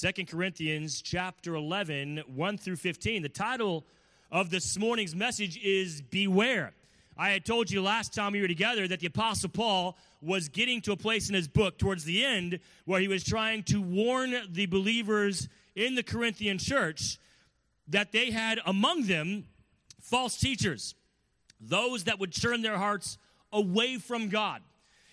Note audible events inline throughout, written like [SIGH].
Second Corinthians chapter 11, 1 through 15. The title of this morning's message is Beware. I had told you last time we were together that the Apostle Paul was getting to a place in his book towards the end where he was trying to warn the believers in the Corinthian church that they had among them false teachers, those that would turn their hearts away from God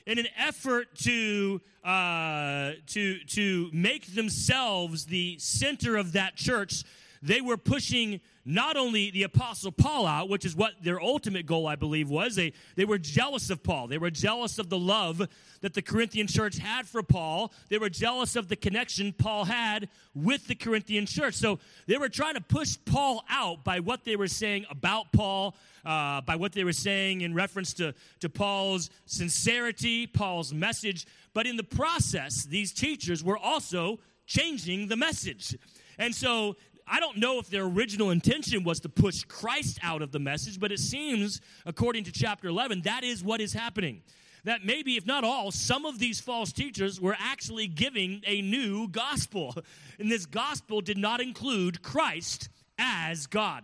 in an effort to uh, to to make themselves the center of that church, they were pushing not only the apostle paul out which is what their ultimate goal i believe was. They, they were jealous of paul. They were jealous of the love that the corinthian church had for paul. They were jealous of the connection paul had with the corinthian church. So they were trying to push paul out by what they were saying about paul uh, by what they were saying in reference to, to paul's sincerity paul's message. But in the process these teachers were also changing the message. And so I don't know if their original intention was to push Christ out of the message, but it seems, according to chapter 11, that is what is happening. That maybe, if not all, some of these false teachers were actually giving a new gospel. [LAUGHS] And this gospel did not include Christ as God.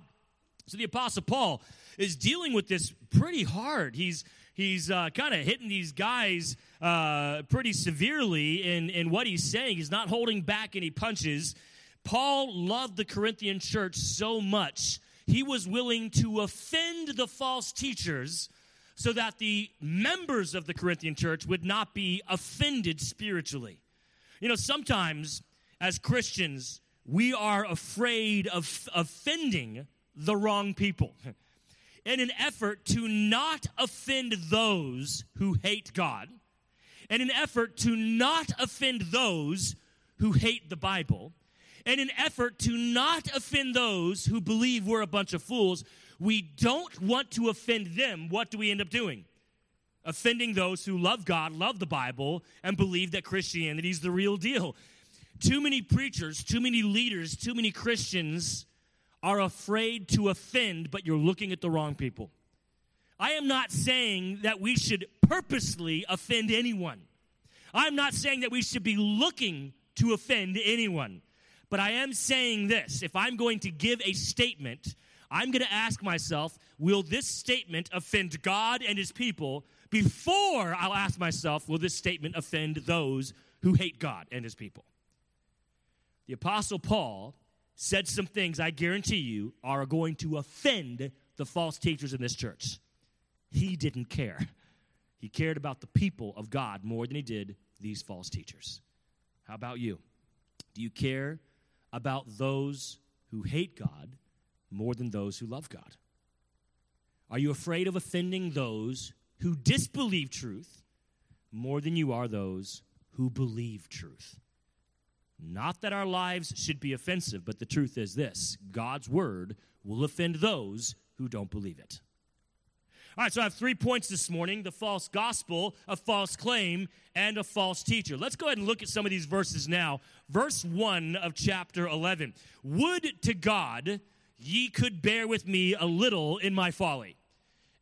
So the Apostle Paul is dealing with this pretty hard. He's he's uh, kind of hitting these guys uh, pretty severely in, in what he's saying. He's not holding back any punches. Paul loved the Corinthian church so much, he was willing to offend the false teachers so that the members of the Corinthian church would not be offended spiritually. You know, sometimes as Christians, we are afraid of offending the wrong people [LAUGHS] in an effort to not offend those who hate God, in an effort to not offend those who hate the Bible in an effort to not offend those who believe we're a bunch of fools, we don't want to offend them. What do we end up doing? Offending those who love God, love the Bible, and believe that Christianity is the real deal. Too many preachers, too many leaders, too many Christians are afraid to offend, but you're looking at the wrong people. I am not saying that we should purposely offend anyone. I'm not saying that we should be looking to offend anyone. But I am saying this if I'm going to give a statement, I'm going to ask myself, will this statement offend God and his people before I'll ask myself, will this statement offend those who hate God and his people? The Apostle Paul said some things I guarantee you are going to offend the false teachers in this church. He didn't care. He cared about the people of God more than he did these false teachers. How about you? Do you care about those who hate God more than those who love God? Are you afraid of offending those who disbelieve truth more than you are those who believe truth? Not that our lives should be offensive, but the truth is this God's word will offend those who don't believe it. All right, so I have three points this morning the false gospel, a false claim, and a false teacher. Let's go ahead and look at some of these verses now. Verse 1 of chapter 11 Would to God ye could bear with me a little in my folly,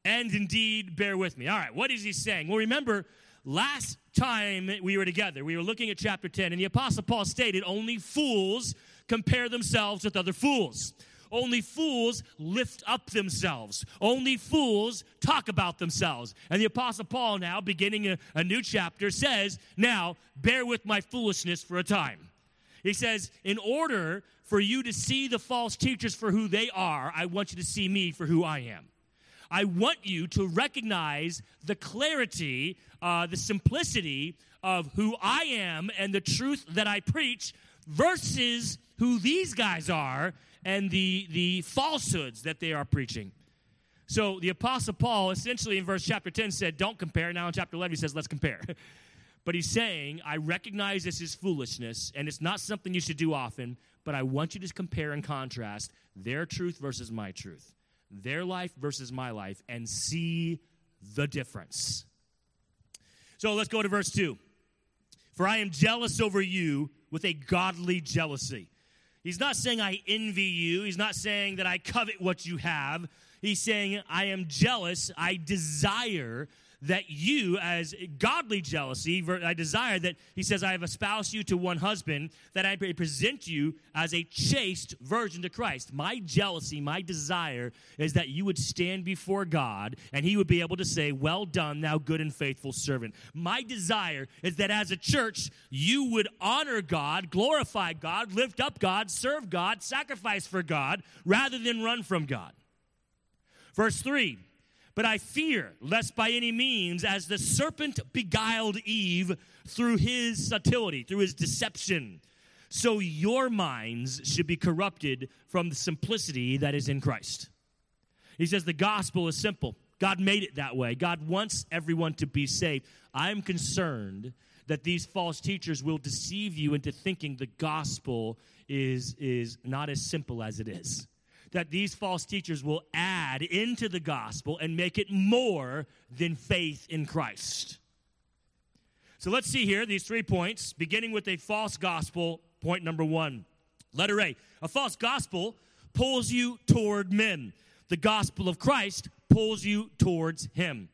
and indeed bear with me. All right, what is he saying? Well, remember, last time we were together, we were looking at chapter 10, and the Apostle Paul stated, Only fools compare themselves with other fools. Only fools lift up themselves. Only fools talk about themselves. And the Apostle Paul, now beginning a, a new chapter, says, Now bear with my foolishness for a time. He says, In order for you to see the false teachers for who they are, I want you to see me for who I am. I want you to recognize the clarity, uh, the simplicity of who I am and the truth that I preach versus who these guys are and the, the falsehoods that they are preaching. So the Apostle Paul, essentially in verse chapter 10, said, Don't compare. Now in chapter 11, he says, Let's compare. [LAUGHS] but he's saying, I recognize this is foolishness, and it's not something you should do often, but I want you to compare and contrast their truth versus my truth, their life versus my life, and see the difference. So let's go to verse 2. For I am jealous over you with a godly jealousy. He's not saying I envy you. He's not saying that I covet what you have. He's saying I am jealous. I desire that you, as godly jealousy, I desire that he says, I have espoused you to one husband, that I present you as a chaste virgin to Christ. My jealousy, my desire is that you would stand before God and he would be able to say, Well done, thou good and faithful servant. My desire is that as a church, you would honor God, glorify God, lift up God, serve God, sacrifice for God, rather than run from God. Verse 3 But I fear lest by any means, as the serpent beguiled Eve through his subtlety, through his deception, so your minds should be corrupted from the simplicity that is in Christ. He says the gospel is simple. God made it that way. God wants everyone to be saved. I'm concerned that these false teachers will deceive you into thinking the gospel is, is not as simple as it is that these false teachers will add into the gospel and make it more than faith in Christ. So let's see here these three points, beginning with a false gospel. Point number one. Letter A a false gospel pulls you toward men, the gospel of Christ pulls you towards Him.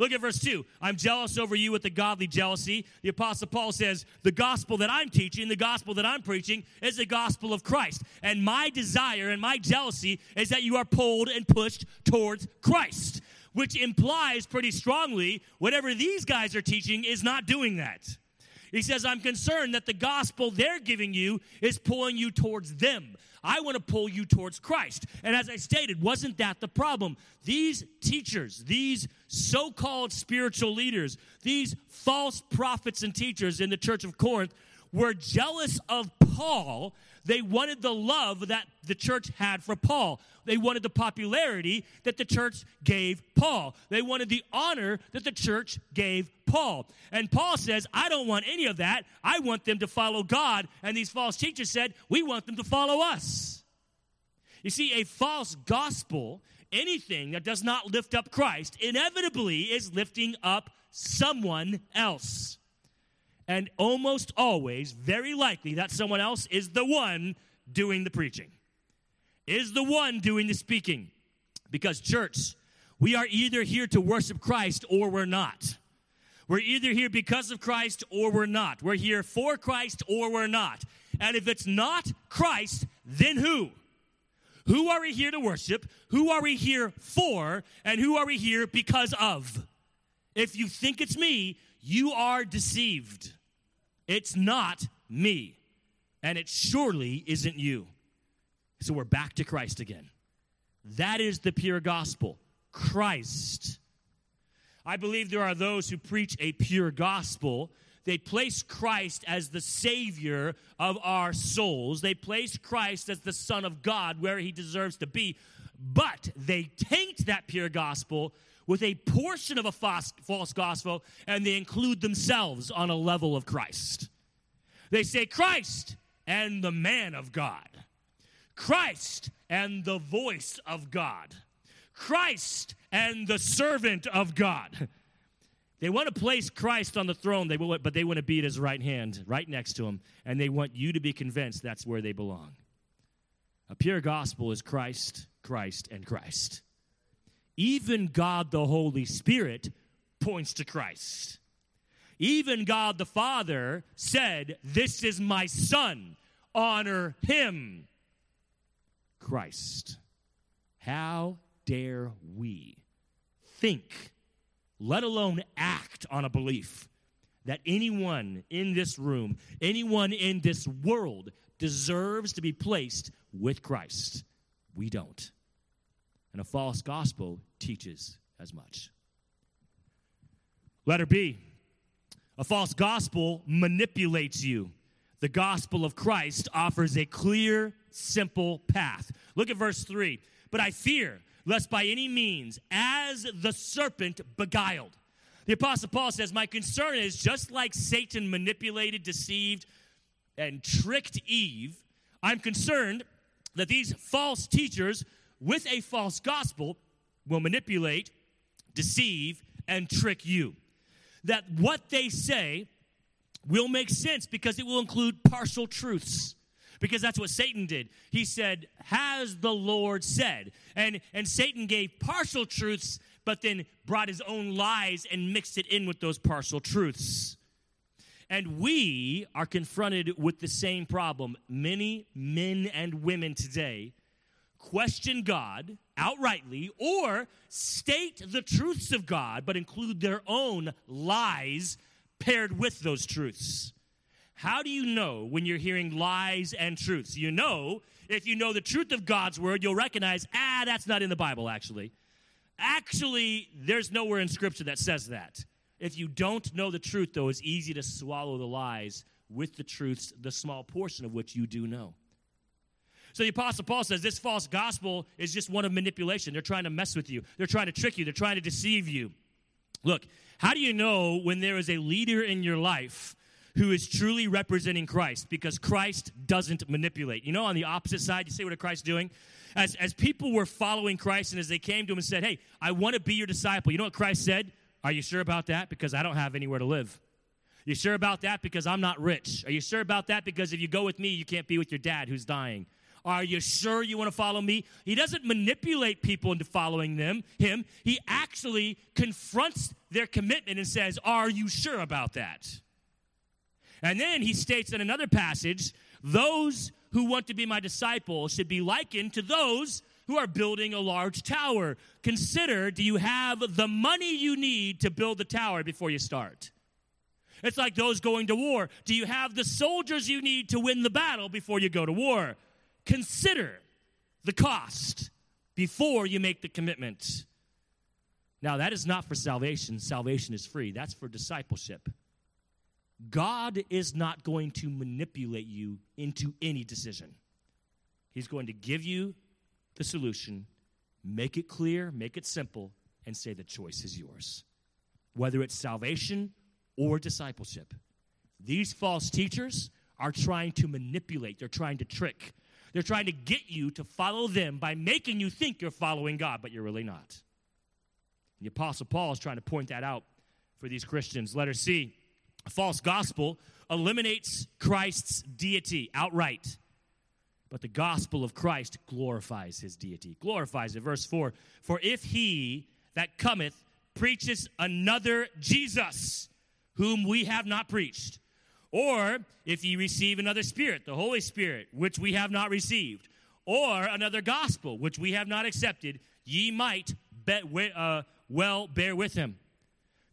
Look at verse 2. I'm jealous over you with the godly jealousy. The Apostle Paul says, The gospel that I'm teaching, the gospel that I'm preaching, is the gospel of Christ. And my desire and my jealousy is that you are pulled and pushed towards Christ, which implies pretty strongly whatever these guys are teaching is not doing that. He says, I'm concerned that the gospel they're giving you is pulling you towards them. I want to pull you towards Christ. And as I stated, wasn't that the problem? These teachers, these so called spiritual leaders, these false prophets and teachers in the church of Corinth were jealous of Paul they wanted the love that the church had for Paul. They wanted the popularity that the church gave Paul. They wanted the honor that the church gave Paul. And Paul says, I don't want any of that. I want them to follow God. And these false teachers said, We want them to follow us. You see, a false gospel, anything that does not lift up Christ, inevitably is lifting up someone else and almost always, very likely, that someone else is the one doing the preaching, is the one doing the speaking. Because, church, we are either here to worship Christ or we're not. We're either here because of Christ or we're not. We're here for Christ or we're not. And if it's not Christ, then who? Who are we here to worship? Who are we here for? And who are we here because of? If you think it's me, you are deceived. It's not me, and it surely isn't you. So we're back to Christ again. That is the pure gospel Christ. I believe there are those who preach a pure gospel. They place Christ as the Savior of our souls. They place Christ as the Son of God where he deserves to be. But they taint that pure gospel with a portion of a false, gospel and they include themselves on a level of Christ. They say Christ and the man of God, Christ and the voice of God, Christ and the servant of God. They want to place Christ on the throne, they will, but they want to be at his right hand, right next to him, and they want you to be convinced that's where they belong. A pure gospel is Christ, Christ, and Christ. Even God the Holy Spirit points to Christ. Even God the Father said, This is my Son, honor him. Christ. How dare we think, let alone act on a belief, that anyone in this room, anyone in this world deserves to be placed with Christ? We don't. And a false gospel teaches as much. Letter B. A false gospel manipulates you. The gospel of Christ offers a clear, simple path. Look at verse 3. But I fear lest by any means, as the serpent beguiled. The Apostle Paul says, My concern is just like Satan manipulated, deceived, and tricked Eve, I'm concerned that these false teachers with a false gospel will manipulate, deceive, and trick you. That what they say will make sense because it will include partial truths because that's what Satan did. He said, Has the Lord said? And, and Satan gave partial truths but then brought his own lies and mixed it in with those partial truths. And we are confronted with the same problem. Many men and women today question God outrightly or state the truths of God, but include their own lies paired with those truths. How do you know when you're hearing lies and truths? You know, if you know the truth of God's word, you'll recognize, ah, that's not in the Bible, actually. Actually, there's nowhere in Scripture that says that. If you don't know the truth, though, it's easy to swallow the lies with the truths, the small portion of which you do know. So the Apostle Paul says this false gospel is just one of manipulation. They're trying to mess with you, they're trying to trick you, they're trying to deceive you. Look, how do you know when there is a leader in your life who is truly representing Christ? Because Christ doesn't manipulate. You know, on the opposite side, you see what Christ doing? As, as people were following Christ and as they came to him and said, Hey, I want to be your disciple, you know what Christ said? Are you sure about that? Because I don't have anywhere to live. You sure about that? Because I'm not rich. Are you sure about that? Because if you go with me, you can't be with your dad who's dying. Are you sure you want to follow me? He doesn't manipulate people into following them, him. He actually confronts their commitment and says, Are you sure about that? And then he states in another passage, those who want to be my disciples should be likened to those who are building a large tower. Consider do you have the money you need to build the tower before you start? It's like those going to war. Do you have the soldiers you need to win the battle before you go to war? Consider the cost before you make the commitment. Now, that is not for salvation. Salvation is free, that's for discipleship. God is not going to manipulate you into any decision. He's going to give you the solution, make it clear, make it simple, and say the choice is yours. Whether it's salvation or discipleship. These false teachers are trying to manipulate, they're trying to trick, they're trying to get you to follow them by making you think you're following God, but you're really not. The Apostle Paul is trying to point that out for these Christians. Letter C a false gospel eliminates Christ's deity outright. But the gospel of Christ glorifies his deity. Glorifies it. Verse 4 For if he that cometh preaches another Jesus, whom we have not preached, or if ye receive another spirit, the Holy Spirit, which we have not received, or another gospel, which we have not accepted, ye might uh, well bear with him.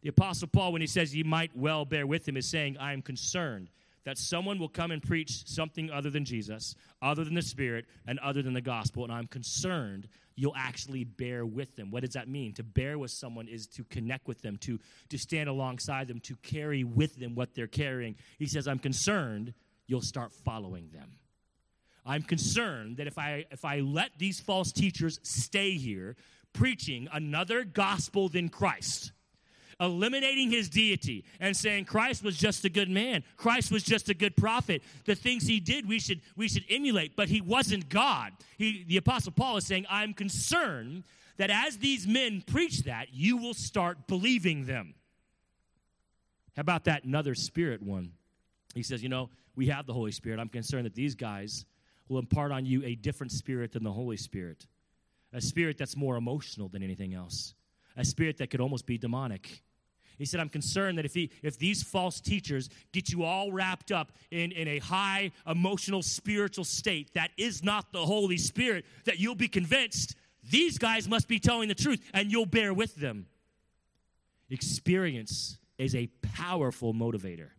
The Apostle Paul, when he says ye might well bear with him, is saying, I am concerned that someone will come and preach something other than Jesus, other than the Spirit, and other than the gospel. And I'm concerned you'll actually bear with them. What does that mean? To bear with someone is to connect with them, to, to stand alongside them, to carry with them what they're carrying. He says, I'm concerned you'll start following them. I'm concerned that if I if I let these false teachers stay here preaching another gospel than Christ, eliminating his deity and saying Christ was just a good man. Christ was just a good prophet. The things he did, we should, we should emulate, but he wasn't God. He, the Apostle Paul is saying, I'm concerned that as these men preach that, you will start believing them. How about that another spirit one? He says, You know, we have the Holy Spirit. I'm concerned that these guys will impart on you a different spirit than the Holy Spirit, a spirit that's more emotional than anything else, a spirit that could almost be demonic. He said, I'm concerned that if, he, if these false teachers get you all wrapped up in, in a high emotional spiritual state that is not the Holy Spirit, that you'll be convinced these guys must be telling the truth and you'll bear with them. Experience is a powerful motivator.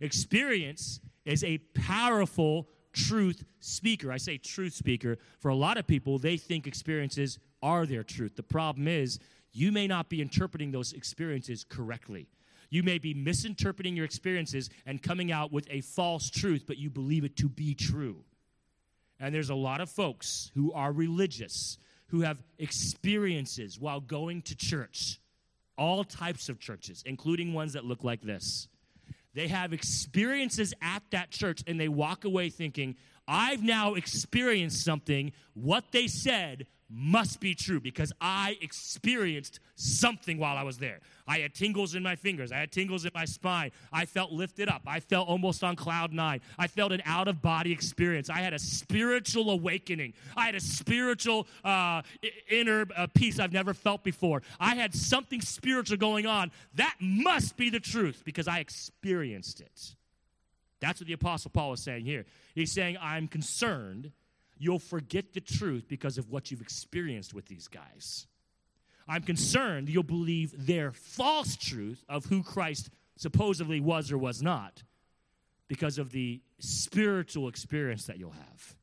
Experience is a powerful truth speaker. I say truth speaker. For a lot of people, they think experiences are their truth. The problem is, you may not be interpreting those experiences correctly. You may be misinterpreting your experiences and coming out with a false truth, but you believe it to be true. And there's a lot of folks who are religious, who have experiences while going to church, all types of churches, including ones that look like this. They have experiences at that church and they walk away thinking, I've now experienced something. What they said must be true because I experienced something while I was there. I had tingles in my fingers. I had tingles in my spine. I felt lifted up. I felt almost on cloud nine. I felt an out of body experience. I had a spiritual awakening. I had a spiritual uh, inner uh, peace I've never felt before. I had something spiritual going on. That must be the truth because I experienced it. That's what the Apostle Paul is saying here. He's saying, I'm concerned you'll forget the truth because of what you've experienced with these guys. I'm concerned you'll believe their false truth of who Christ supposedly was or was not because of the spiritual experience that you'll have.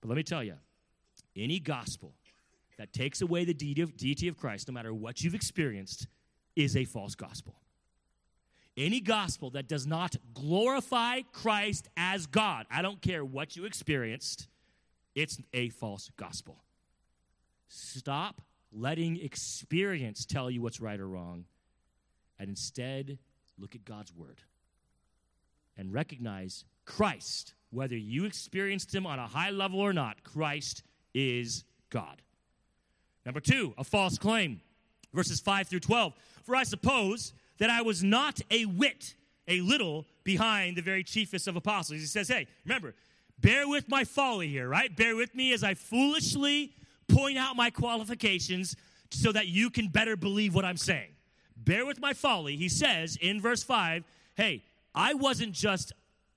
But let me tell you, any gospel that takes away the deity of Christ, no matter what you've experienced, is a false gospel. Any gospel that does not glorify Christ as God, I don't care what you experienced, it's a false gospel. Stop letting experience tell you what's right or wrong, and instead look at God's word and recognize Christ, whether you experienced him on a high level or not, Christ is God. Number two, a false claim. Verses 5 through 12. For I suppose that I was not a whit, a little behind the very chiefest of apostles. He says, hey, remember, bear with my folly here, right? Bear with me as I foolishly point out my qualifications so that you can better believe what I'm saying. Bear with my folly. He says in verse 5, hey, I wasn't just,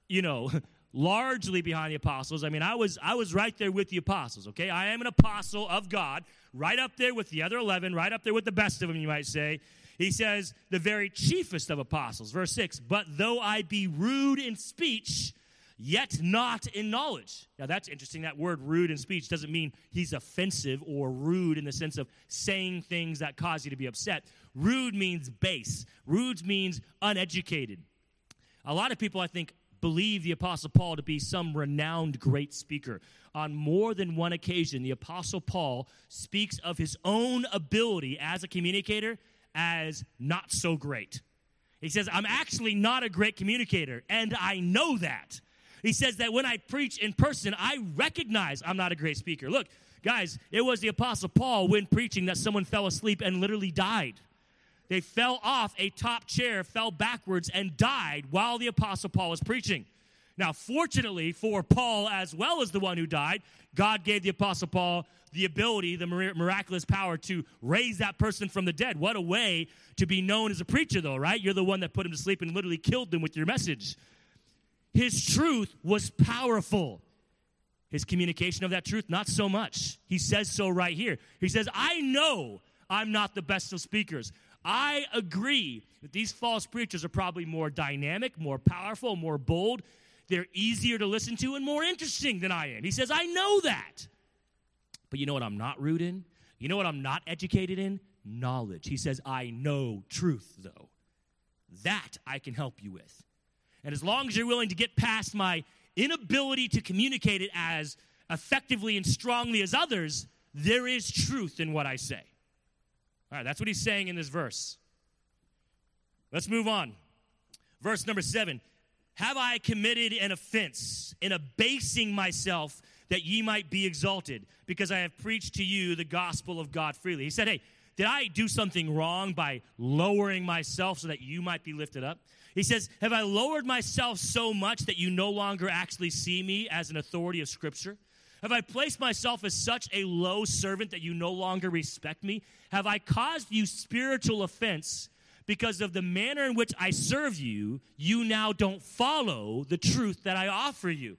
you know, [LAUGHS] largely behind the apostles. I mean, I was I was right there with the apostles, okay? I am an apostle of God, right up there with the other 11, right up there with the best of them, you might say. He says, the very chiefest of apostles. Verse 6 But though I be rude in speech, yet not in knowledge. Now that's interesting. That word rude in speech doesn't mean he's offensive or rude in the sense of saying things that cause you to be upset. Rude means base, rude means uneducated. A lot of people, I think, believe the Apostle Paul to be some renowned great speaker. On more than one occasion, the Apostle Paul speaks of his own ability as a communicator as not so great. He says, I'm actually not a great communicator, and I know that. He says that when I preach in person, I recognize I'm not a great speaker. Look, guys, it was the Apostle Paul when preaching that someone fell asleep and literally died. They fell off a top chair, fell backwards, and died while the Apostle Paul was preaching. Now, fortunately for Paul, as well as the one who died, God gave the Apostle Paul the ability, the miraculous power to raise that person from the dead. What a way to be known as a preacher, though, right? You're the one that put him to sleep and literally killed him with your message. His truth was powerful. His communication of that truth, not so much. He says so right here. He says, I know I'm not the best of speakers. I agree that these false preachers are probably more dynamic, more powerful, more bold. They're easier to listen to and more interesting than I am. He says, I know that. But you know what I'm not rude in? You know what I'm not educated in? Knowledge. He says, I know truth, though. That I can help you with. And as long as you're willing to get past my inability to communicate it as effectively and strongly as others, there is truth in what I say. All right, that's what he's saying in this verse. Let's move on. Verse number seven Have I committed an offense in abasing myself that ye might be exalted, because I have preached to you the gospel of God freely. He said, Hey, did I do something wrong by lowering myself so that you might be lifted up? He says, Have I lowered myself so much that you no longer actually see me as an authority of Scripture? Have I placed myself as such a low servant that you no longer respect me? Have I caused you spiritual offense because of the manner in which I serve you? You now don't follow the truth that I offer you.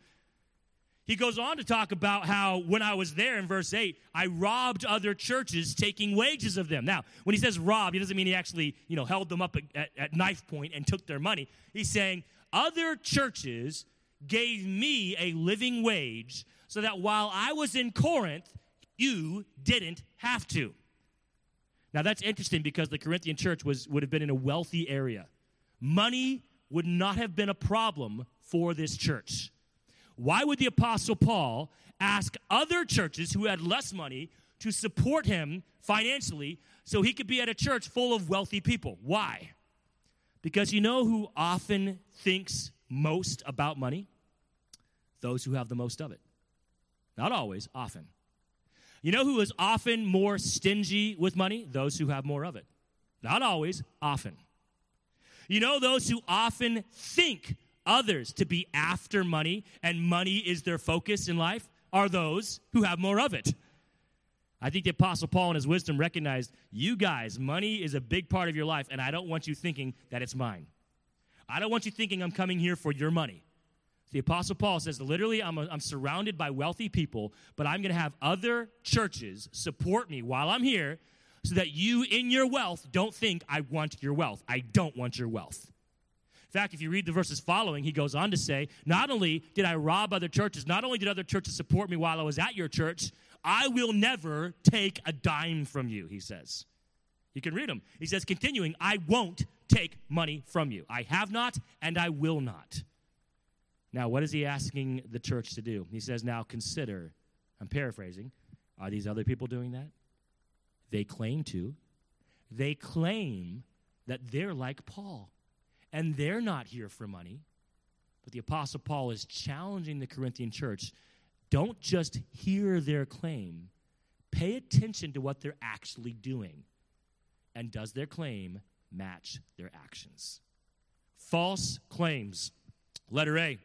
He goes on to talk about how when I was there in verse 8, I robbed other churches taking wages of them. Now, when he says rob, he doesn't mean he actually, you know, held them up at, at knife point and took their money. He's saying other churches gave me a living wage so that while I was in Corinth, you didn't have to. Now that's interesting because the Corinthian church was would have been in a wealthy area. Money would not have been a problem for this church. Why would the Apostle Paul ask other churches who had less money to support him financially so he could be at a church full of wealthy people? Why? Because you know who often thinks most about money? Those who have the most of it. Not always, often. You know who is often more stingy with money? Those who have more of it. Not always, often. You know those who often think others to be after money and money is their focus in life are those who have more of it. I think the Apostle Paul, in his wisdom, recognized you guys, money is a big part of your life, and I don't want you thinking that it's mine. I don't want you thinking I'm coming here for your money. The Apostle Paul says, literally, I'm, a, I'm surrounded by wealthy people, but I'm going to have other churches support me while I'm here so that you, in your wealth, don't think I want your wealth. I don't want your wealth. Fact, if you read the verses following, he goes on to say, Not only did I rob other churches, not only did other churches support me while I was at your church, I will never take a dime from you, he says. You can read him. He says, continuing, I won't take money from you. I have not, and I will not. Now, what is he asking the church to do? He says, Now consider, I'm paraphrasing, are these other people doing that? They claim to. They claim that they're like Paul, and they're not here for money. But the Apostle Paul is challenging the Corinthian church don't just hear their claim, pay attention to what they're actually doing. And does their claim match their actions? False claims. Letter A.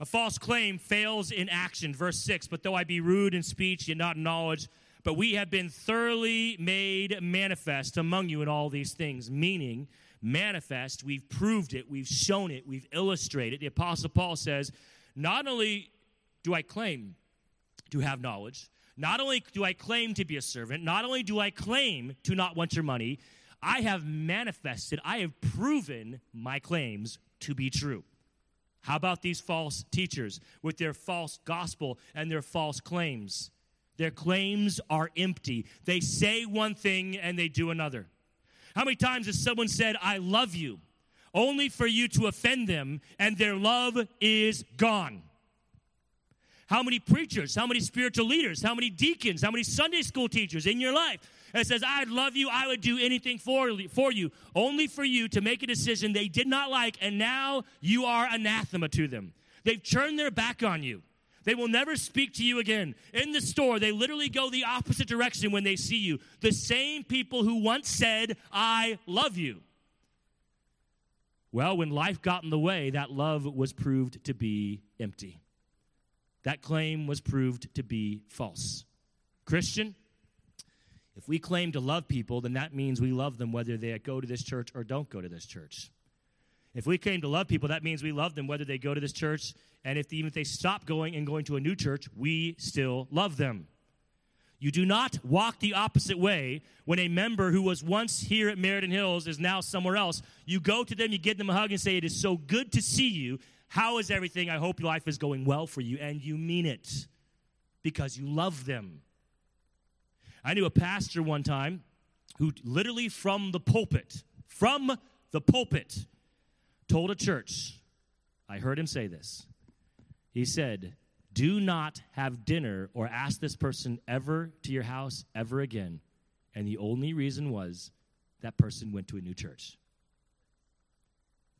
A false claim fails in action. Verse 6 But though I be rude in speech, yet not in knowledge, but we have been thoroughly made manifest among you in all these things. Meaning, manifest, we've proved it, we've shown it, we've illustrated. The Apostle Paul says, Not only do I claim to have knowledge, not only do I claim to be a servant, not only do I claim to not want your money, I have manifested, I have proven my claims to be true. How about these false teachers with their false gospel and their false claims? Their claims are empty. They say one thing and they do another. How many times has someone said, I love you, only for you to offend them, and their love is gone? How many preachers, how many spiritual leaders, how many deacons, how many Sunday school teachers in your life that says, I'd love you, I would do anything for, for you, only for you to make a decision they did not like, and now you are anathema to them. They've turned their back on you. They will never speak to you again. In the store, they literally go the opposite direction when they see you. The same people who once said, I love you. Well, when life got in the way, that love was proved to be empty. That claim was proved to be false. Christian, if we claim to love people, then that means we love them whether they go to this church or don't go to this church. If we came to love people, that means we love them whether they go to this church, and if even if they stop going and going to a new church, we still love them. You do not walk the opposite way when a member who was once here at Meriden Hills is now somewhere else. You go to them, you give them a hug, and say, It is so good to see you. How is everything? I hope your life is going well for you. And you mean it because you love them. I knew a pastor one time who literally from the pulpit, from the pulpit, told a church, I heard him say this. He said, Do not have dinner or ask this person ever to your house ever again. And the only reason was that person went to a new church.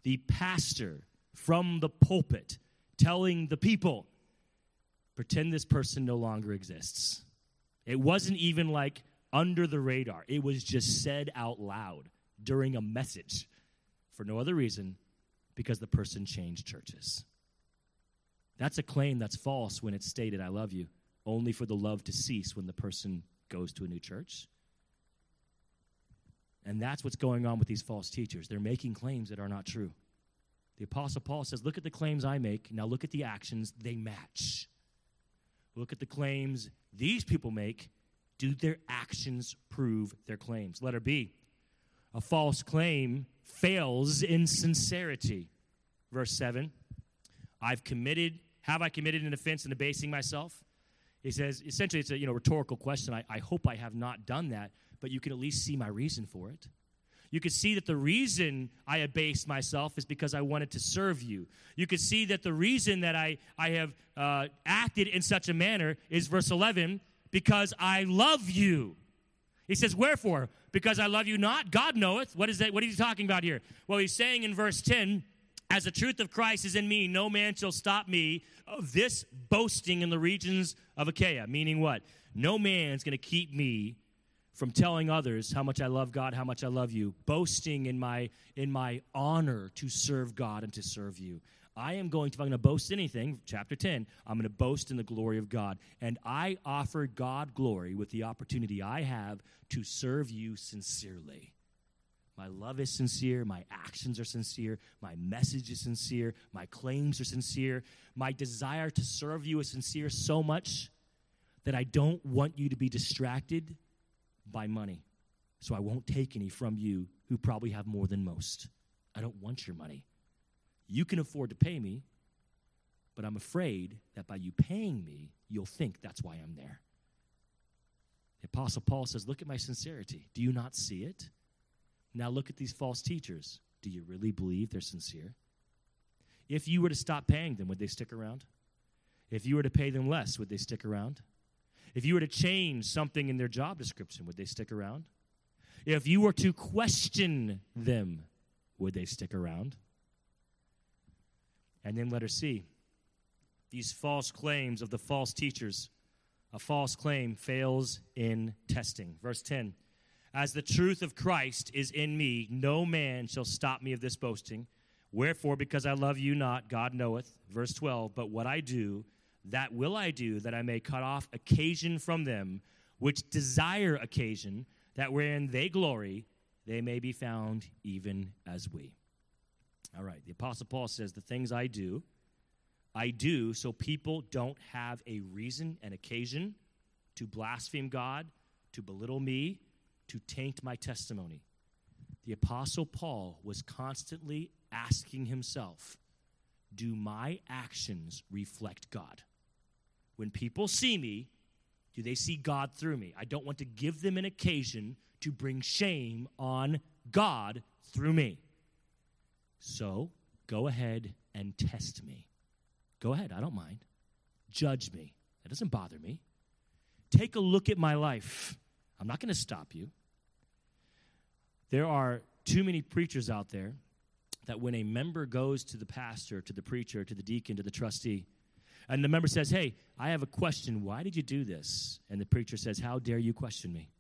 The pastor from the pulpit telling the people, pretend this person no longer exists. It wasn't even like under the radar, it was just said out loud during a message for no other reason because the person changed churches. That's a claim that's false when it's stated, I love you, only for the love to cease when the person goes to a new church. And that's what's going on with these false teachers. They're making claims that are not true. The Apostle Paul says, Look at the claims I make. Now look at the actions, they match. Look at the claims these people make. Do their actions prove their claims? Letter B. A false claim fails in sincerity. Verse 7 I've committed, have I committed an offense in abasing myself? He says, essentially, it's a you know, rhetorical question. I, I hope I have not done that, but you can at least see my reason for it. You could see that the reason I abased myself is because I wanted to serve you. You could see that the reason that I, I have uh, acted in such a manner is verse 11 because I love you. He says, Wherefore? Because I love you not? God knoweth. What is that? What is he talking about here? Well, he's saying in verse 10, As the truth of Christ is in me, no man shall stop me of this boasting in the regions of Achaia. Meaning what? No man's going to keep me from telling others how much I love God, how much I love you, boasting in my in my honor to serve God and to serve you. I am going to, if I'm going to boast anything, chapter 10, I'm going to boast in the glory of God. And I offer God glory with the opportunity I have to serve you sincerely. My love is sincere. My actions are sincere. My message is sincere. My claims are sincere. My desire to serve you is sincere so much that I don't want you to be distracted by money. So I won't take any from you who probably have more than most. I don't want your money. You can afford to pay me, but I'm afraid that by you paying me, you'll think that's why I'm there. The Apostle Paul says, Look at my sincerity. Do you not see it? Now look at these false teachers. Do you really believe they're sincere? If you were to stop paying them, would they stick around? If you were to pay them less, would they stick around? If you were to change something in their job description, would they stick around? If you were to question them, would they stick around? And then letter C these false claims of the false teachers. A false claim fails in testing. Verse 10 As the truth of Christ is in me, no man shall stop me of this boasting. Wherefore, because I love you not, God knoweth. Verse 12 But what I do, that will I do, that I may cut off occasion from them which desire occasion, that wherein they glory, they may be found even as we. All right, the Apostle Paul says, The things I do, I do so people don't have a reason and occasion to blaspheme God, to belittle me, to taint my testimony. The Apostle Paul was constantly asking himself, Do my actions reflect God? When people see me, do they see God through me? I don't want to give them an occasion to bring shame on God through me. So go ahead and test me. Go ahead, I don't mind. Judge me. That doesn't bother me. Take a look at my life. I'm not going to stop you. There are too many preachers out there that when a member goes to the pastor, to the preacher, to the deacon, to the trustee, and the member says, Hey, I have a question. Why did you do this? And the preacher says, How dare you question me?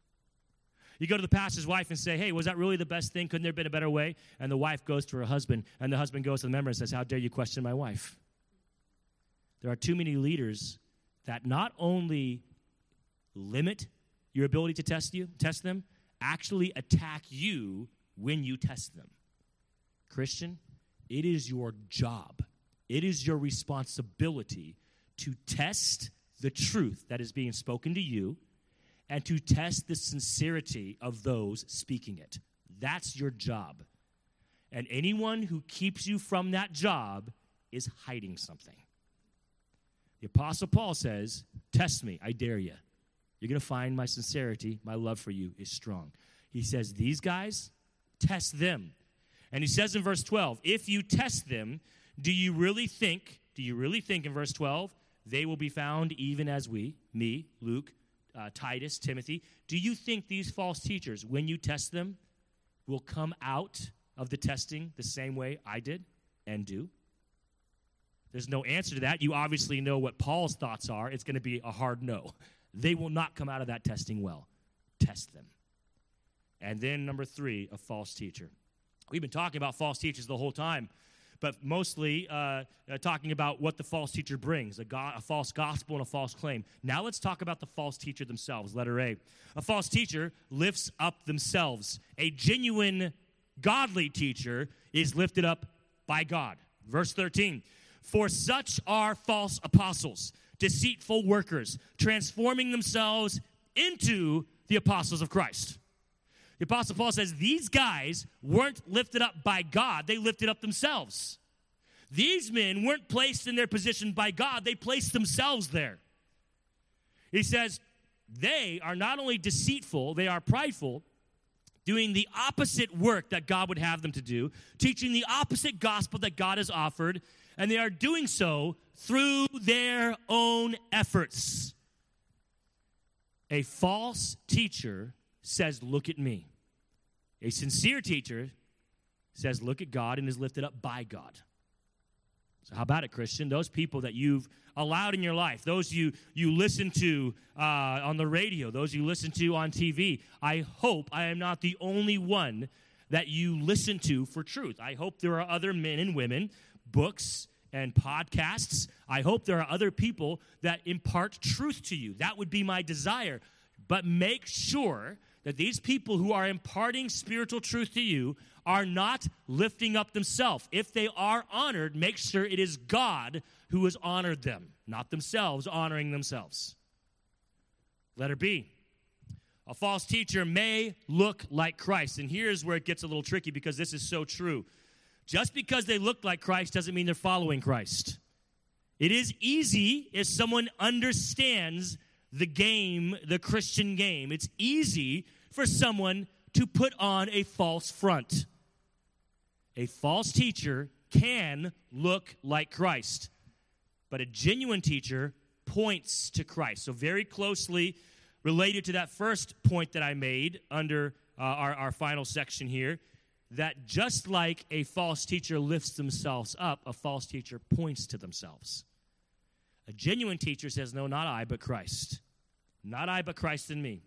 You go to the pastor's wife and say, Hey, was that really the best thing? Couldn't there have been a better way? And the wife goes to her husband, and the husband goes to the member and says, How dare you question my wife? There are too many leaders that not only limit your ability to test you, test them, actually attack you when you test them. Christian, it is your job, it is your responsibility to test the truth that is being spoken to you and to test the sincerity of those speaking it. That's your job. And anyone who keeps you from that job is hiding something. The Apostle Paul says, Test me, I dare you. You're going to find my sincerity, my love for you is strong. He says, These guys, test them. And he says in verse 12, If you test them, do you really think, do you really think in verse 12, they will be found even as we, me, Luke, uh, Titus, Timothy, do you think these false teachers, when you test them, will come out of the testing the same way I did and do? There's no answer to that. You obviously know what Paul's thoughts are. It's going to be a hard no. They will not come out of that testing well. Test them. And then, number three, a false teacher. We've been talking about false teachers the whole time but mostly uh, uh, talking about what the false teacher brings a, go- a false gospel and a false claim. Now let's talk about the false teacher themselves. Letter A. A false teacher lifts up themselves. A genuine godly teacher is lifted up by God. Verse 13. For such are false apostles, deceitful workers, transforming themselves into the apostles of Christ. The Apostle Paul says these guys weren't lifted up by God, they lifted up themselves. These men weren't placed in their position by God, they placed themselves there. He says they are not only deceitful, they are prideful, doing the opposite work that God would have them to do, teaching the opposite gospel that God has offered, and they are doing so through their own efforts. A false teacher says, Look at me. A sincere teacher says, Look at God and is lifted up by God. So how about it, Christian? Those people that you've allowed in your life, those you you listen to uh, on the radio, those you listen to on TV. I hope I am not the only one that you listen to for truth. I hope there are other men and women, books and podcasts. I hope there are other people that impart truth to you. That would be my desire. But make sure that these people who are imparting spiritual truth to you are not lifting up themselves. If they are honored, make sure it is God who has honored them, not themselves honoring themselves. Letter B. A false teacher may look like Christ. And here's where it gets a little tricky because this is so true. Just because they look like Christ doesn't mean they're following Christ. It is easy if someone understands the game, the Christian game. It's easy for someone to put on a false front. A false teacher can look like Christ, but a genuine teacher points to Christ. So, very closely related to that first point that I made under uh, our, our final section here, that just like a false teacher lifts themselves up, a false teacher points to themselves. A genuine teacher says, No, not I, but Christ. Not I, but Christ in me.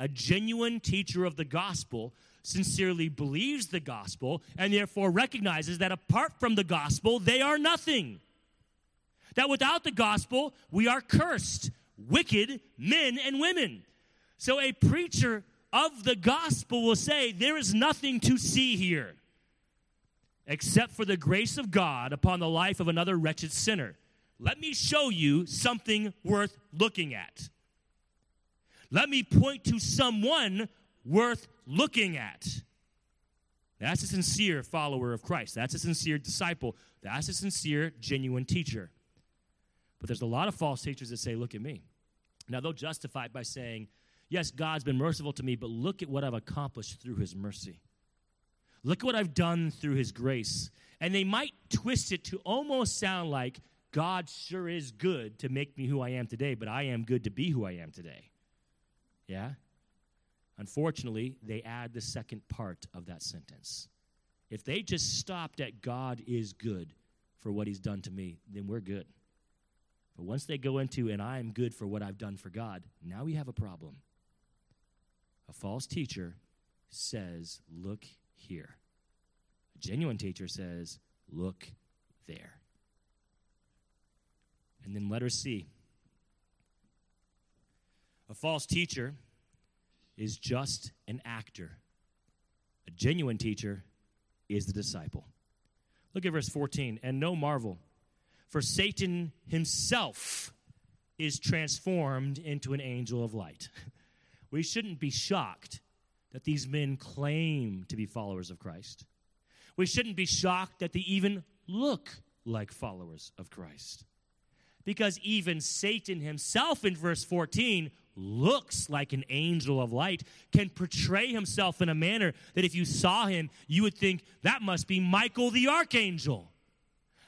A genuine teacher of the gospel sincerely believes the gospel and therefore recognizes that apart from the gospel, they are nothing. That without the gospel, we are cursed, wicked men and women. So a preacher of the gospel will say, There is nothing to see here except for the grace of God upon the life of another wretched sinner. Let me show you something worth looking at. Let me point to someone worth looking at. That's a sincere follower of Christ. That's a sincere disciple. That's a sincere, genuine teacher. But there's a lot of false teachers that say, Look at me. Now, they'll justify it by saying, Yes, God's been merciful to me, but look at what I've accomplished through his mercy. Look at what I've done through his grace. And they might twist it to almost sound like God sure is good to make me who I am today, but I am good to be who I am today. Yeah? Unfortunately, they add the second part of that sentence. If they just stopped at God is good for what he's done to me, then we're good. But once they go into, and I am good for what I've done for God, now we have a problem. A false teacher says, Look here. A genuine teacher says, Look there. And then letter C. A false teacher is just an actor. A genuine teacher is the disciple. Look at verse 14. And no marvel, for Satan himself is transformed into an angel of light. [LAUGHS] we shouldn't be shocked that these men claim to be followers of Christ. We shouldn't be shocked that they even look like followers of Christ. Because even Satan himself in verse 14 looks like an angel of light, can portray himself in a manner that if you saw him, you would think that must be Michael the archangel.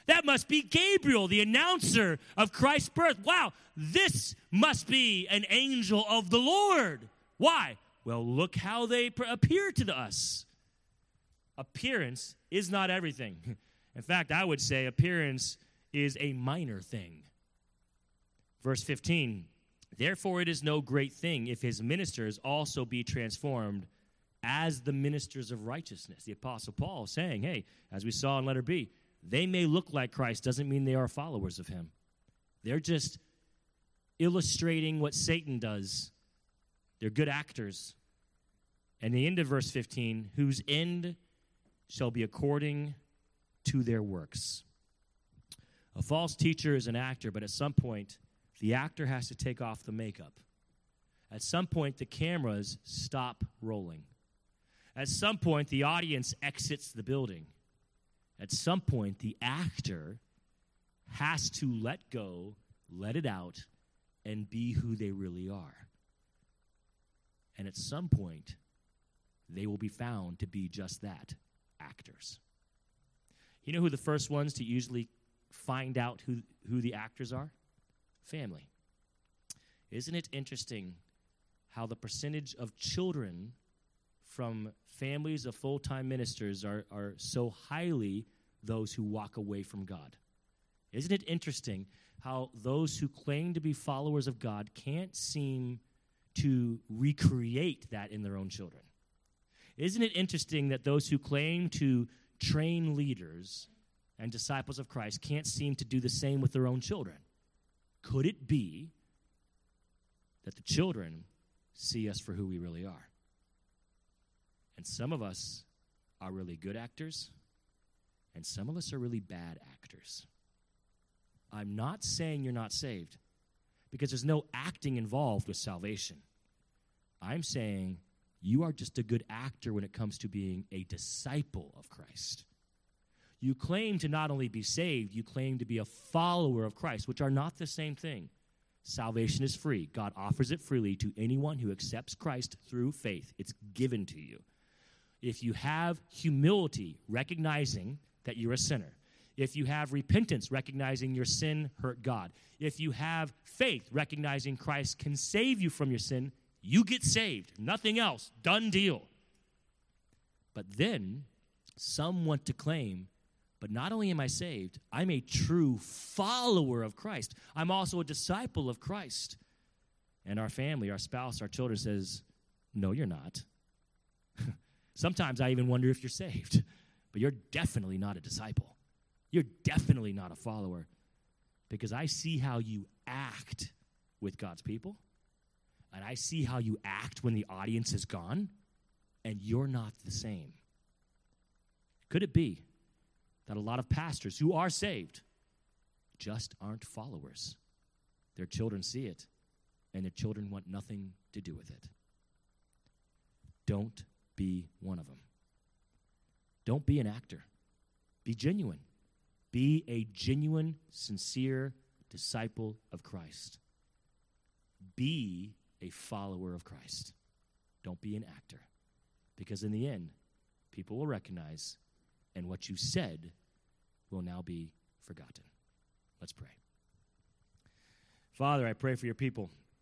That must be Gabriel, the announcer of Christ's birth. Wow, this must be an angel of the Lord. Why? Well, look how they appear to us. Appearance is not everything. [LAUGHS] In fact, I would say appearance is a minor thing. Verse 15 Therefore, it is no great thing if his ministers also be transformed as the ministers of righteousness. The Apostle Paul saying, hey, as we saw in letter B, they may look like Christ, doesn't mean they are followers of him. They're just illustrating what Satan does. They're good actors. And the end of verse 15, whose end shall be according to their works. A false teacher is an actor, but at some point, the actor has to take off the makeup. At some point, the cameras stop rolling. At some point, the audience exits the building. At some point, the actor has to let go, let it out, and be who they really are. And at some point, they will be found to be just that actors. You know who the first ones to usually find out who, who the actors are? Family. Isn't it interesting how the percentage of children from families of full time ministers are, are so highly those who walk away from God? Isn't it interesting how those who claim to be followers of God can't seem to recreate that in their own children? Isn't it interesting that those who claim to train leaders and disciples of Christ can't seem to do the same with their own children? Could it be that the children see us for who we really are? And some of us are really good actors, and some of us are really bad actors. I'm not saying you're not saved because there's no acting involved with salvation. I'm saying you are just a good actor when it comes to being a disciple of Christ. You claim to not only be saved, you claim to be a follower of Christ, which are not the same thing. Salvation is free. God offers it freely to anyone who accepts Christ through faith. It's given to you. If you have humility, recognizing that you're a sinner, if you have repentance, recognizing your sin hurt God, if you have faith, recognizing Christ can save you from your sin, you get saved. Nothing else. Done deal. But then some want to claim, but not only am I saved, I'm a true follower of Christ. I'm also a disciple of Christ. And our family, our spouse, our children says, No, you're not. [LAUGHS] Sometimes I even wonder if you're saved, but you're definitely not a disciple. You're definitely not a follower because I see how you act with God's people, and I see how you act when the audience is gone, and you're not the same. Could it be that a lot of pastors who are saved just aren't followers? Their children see it, and their children want nothing to do with it. Don't be one of them. Don't be an actor, be genuine. Be a genuine, sincere disciple of Christ. Be a follower of Christ. Don't be an actor. Because in the end, people will recognize, and what you said will now be forgotten. Let's pray. Father, I pray for your people